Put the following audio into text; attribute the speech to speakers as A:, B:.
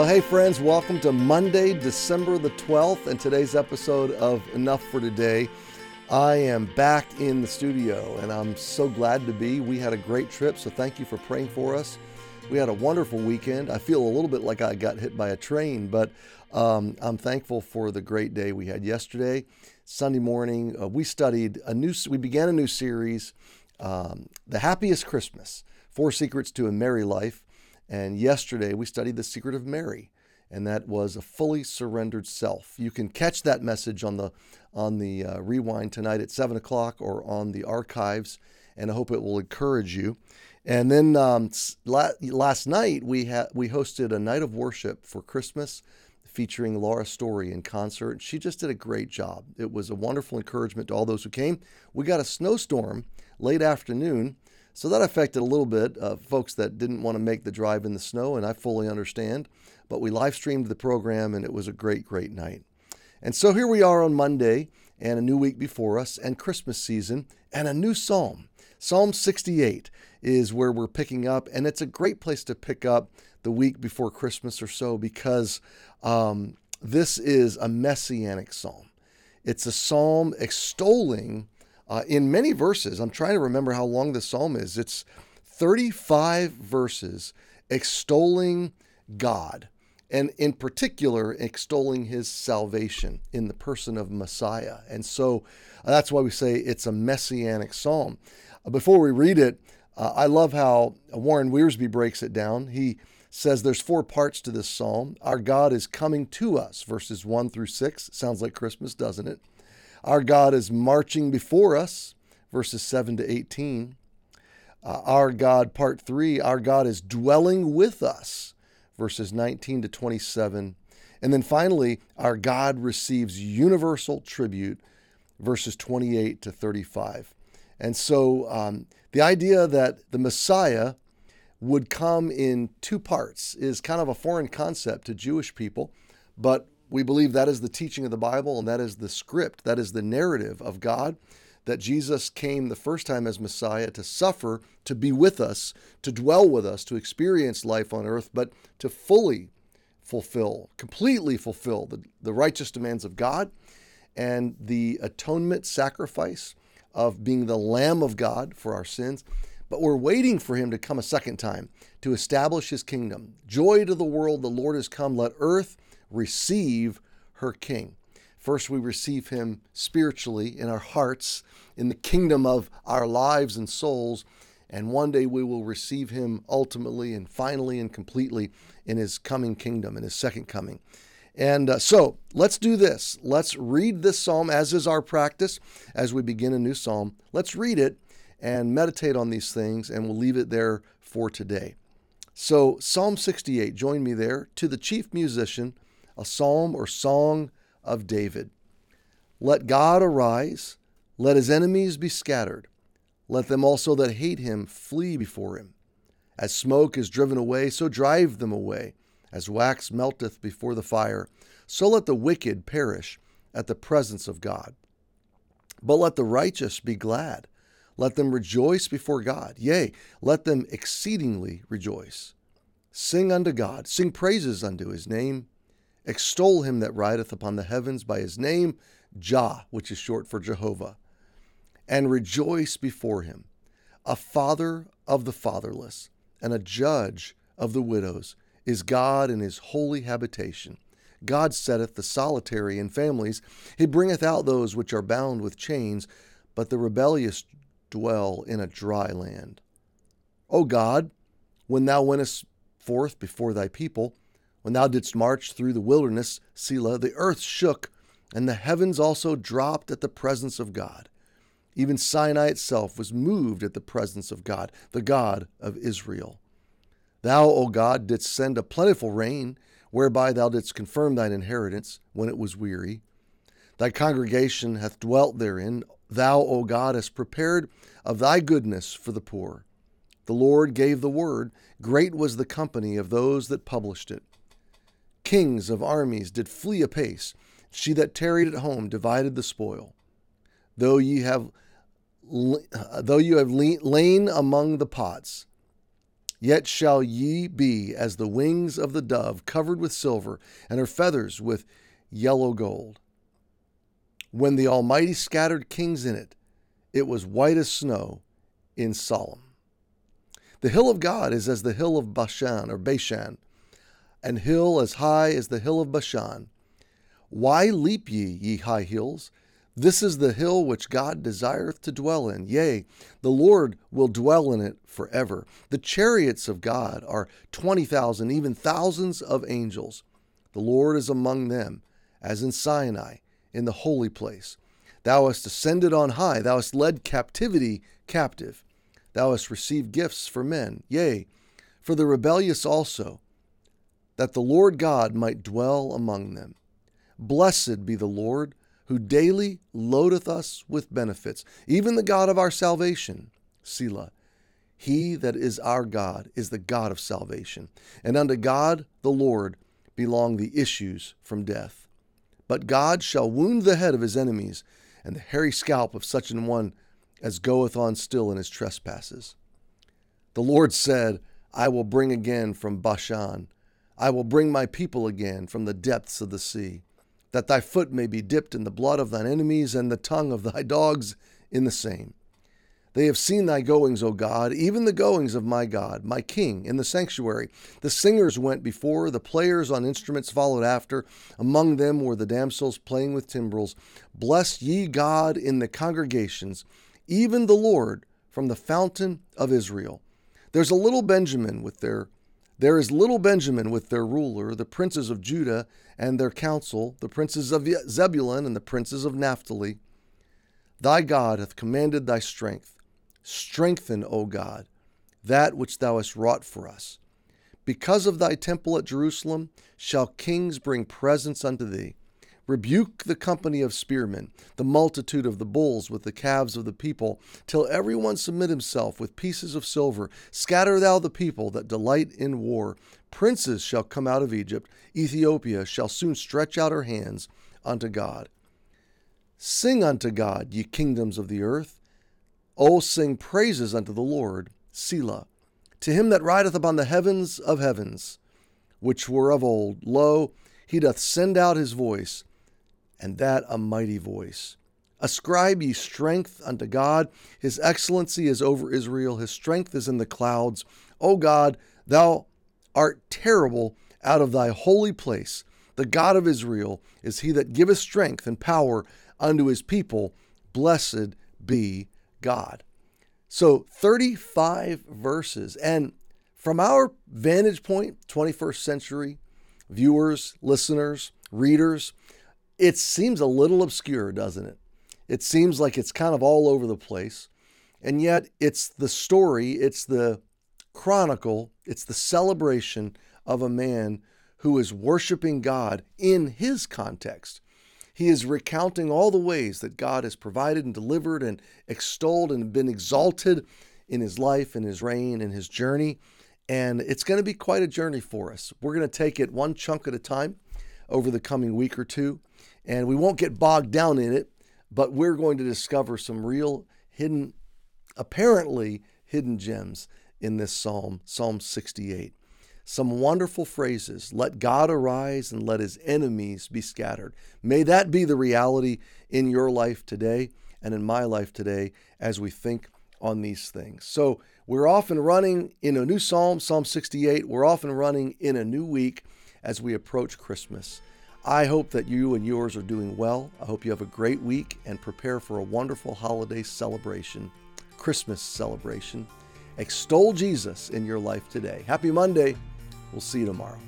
A: Well, hey, friends, welcome to Monday, December the 12th, and today's episode of Enough for Today. I am back in the studio, and I'm so glad to be. We had a great trip, so thank you for praying for us. We had a wonderful weekend. I feel a little bit like I got hit by a train, but um, I'm thankful for the great day we had yesterday. Sunday morning, uh, we studied a new. We began a new series, um, "The Happiest Christmas: Four Secrets to a Merry Life." And yesterday we studied the secret of Mary, and that was a fully surrendered self. You can catch that message on the on the uh, rewind tonight at seven o'clock or on the archives, and I hope it will encourage you. And then um, last night we had we hosted a night of worship for Christmas, featuring Laura Story in concert. She just did a great job. It was a wonderful encouragement to all those who came. We got a snowstorm late afternoon so that affected a little bit of folks that didn't want to make the drive in the snow, and I fully understand. But we live streamed the program, and it was a great, great night. And so here we are on Monday, and a new week before us, and Christmas season, and a new psalm. Psalm 68 is where we're picking up, and it's a great place to pick up the week before Christmas or so because um, this is a messianic psalm. It's a psalm extolling uh, in many verses. I'm trying to remember how long the psalm is. It's 35 verses extolling God, and in particular, extolling his salvation in the person of Messiah. And so uh, that's why we say it's a messianic psalm. Uh, before we read it, uh, I love how Warren Wiersbe breaks it down. He says there's four parts to this psalm. Our God is coming to us, verses 1 through 6. Sounds like Christmas, doesn't it? Our God is marching before us, verses 7 to 18. Uh, our God, part 3, our God is dwelling with us, verses 19 to 27. And then finally, our God receives universal tribute, verses 28 to 35. And so um, the idea that the Messiah would come in two parts is kind of a foreign concept to Jewish people, but we believe that is the teaching of the Bible and that is the script, that is the narrative of God. That Jesus came the first time as Messiah to suffer, to be with us, to dwell with us, to experience life on earth, but to fully fulfill, completely fulfill the, the righteous demands of God and the atonement sacrifice of being the Lamb of God for our sins. But we're waiting for him to come a second time to establish his kingdom. Joy to the world, the Lord has come. Let earth receive her king. First, we receive him spiritually in our hearts, in the kingdom of our lives and souls. And one day we will receive him ultimately and finally and completely in his coming kingdom, in his second coming. And uh, so let's do this. Let's read this psalm as is our practice as we begin a new psalm. Let's read it and meditate on these things, and we'll leave it there for today. So, Psalm 68, join me there. To the chief musician, a psalm or song of David. Let God arise, let his enemies be scattered, let them also that hate him flee before him. As smoke is driven away, so drive them away. As wax melteth before the fire, so let the wicked perish at the presence of God. But let the righteous be glad. Let them rejoice before God. Yea, let them exceedingly rejoice. Sing unto God, sing praises unto his name. Extol him that rideth upon the heavens by his name, Jah, which is short for Jehovah, and rejoice before him, a father of the fatherless and a judge of the widows is God in his holy habitation. God setteth the solitary in families. He bringeth out those which are bound with chains, but the rebellious dwell in a dry land. O God, when thou wentest forth before thy people, when thou didst march through the wilderness, Selah, the earth shook, and the heavens also dropped at the presence of God. Even Sinai itself was moved at the presence of God, the God of Israel. Thou, O God, didst send a plentiful rain, whereby thou didst confirm thine inheritance when it was weary. Thy congregation hath dwelt therein. Thou, O God, hast prepared of thy goodness for the poor. The Lord gave the word. Great was the company of those that published it. Kings of armies did flee apace. She that tarried at home divided the spoil. Though ye have uh, though you have lain among the pots, Yet shall ye be as the wings of the dove, covered with silver, and her feathers with yellow gold. When the Almighty scattered kings in it, it was white as snow in Salmon. The hill of God is as the hill of Bashan or Bashan, an hill as high as the hill of Bashan. Why leap ye, ye high hills? This is the hill which God desireth to dwell in. Yea, the Lord will dwell in it forever. The chariots of God are twenty thousand, even thousands of angels. The Lord is among them, as in Sinai, in the holy place. Thou hast ascended on high, thou hast led captivity captive. Thou hast received gifts for men, yea, for the rebellious also, that the Lord God might dwell among them. Blessed be the Lord, who daily loadeth us with benefits, even the God of our salvation. Selah. He that is our God is the God of salvation, and unto God the Lord belong the issues from death. But God shall wound the head of his enemies, and the hairy scalp of such an one as goeth on still in his trespasses. The Lord said, I will bring again from Bashan, I will bring my people again from the depths of the sea, that thy foot may be dipped in the blood of thine enemies, and the tongue of thy dogs in the same. They have seen thy goings, O God, even the goings of my God, my King, in the sanctuary. The singers went before, the players on instruments followed after. Among them were the damsels playing with timbrels. Bless ye God in the congregations even the Lord from the fountain of Israel. There's a little Benjamin with their there is little Benjamin with their ruler, the princes of Judah and their council, the princes of Zebulun and the princes of Naphtali. Thy God hath commanded thy strength. Strengthen, O God, that which thou hast wrought for us. Because of thy temple at Jerusalem shall kings bring presents unto thee. Rebuke the company of spearmen, the multitude of the bulls with the calves of the people, till every one submit himself with pieces of silver. Scatter thou the people that delight in war. Princes shall come out of Egypt. Ethiopia shall soon stretch out her hands unto God. Sing unto God, ye kingdoms of the earth. O sing praises unto the Lord. Selah. To him that rideth upon the heavens of heavens, which were of old, lo, he doth send out his voice and that a mighty voice. Ascribe ye strength unto God. His excellency is over Israel. His strength is in the clouds. O God, thou art terrible out of thy holy place. The God of Israel is he that giveth strength and power unto his people. Blessed be God. So 35 verses. And from our vantage point, 21st century viewers, listeners, readers, it seems a little obscure, doesn't it? It seems like it's kind of all over the place. And yet, it's the story, it's the chronicle, it's the celebration of a man who is worshiping God in his context. He is recounting all the ways that God has provided and delivered and extolled and been exalted in his life and his reign and his journey. And it's going to be quite a journey for us. We're going to take it one chunk at a time over the coming week or two. And we won't get bogged down in it, but we're going to discover some real hidden, apparently hidden gems in this psalm, Psalm 68. Some wonderful phrases. Let God arise and let his enemies be scattered. May that be the reality in your life today and in my life today as we think on these things. So we're often running in a new psalm, Psalm 68. We're often running in a new week as we approach Christmas. I hope that you and yours are doing well. I hope you have a great week and prepare for a wonderful holiday celebration, Christmas celebration. Extol Jesus in your life today. Happy Monday. We'll see you tomorrow.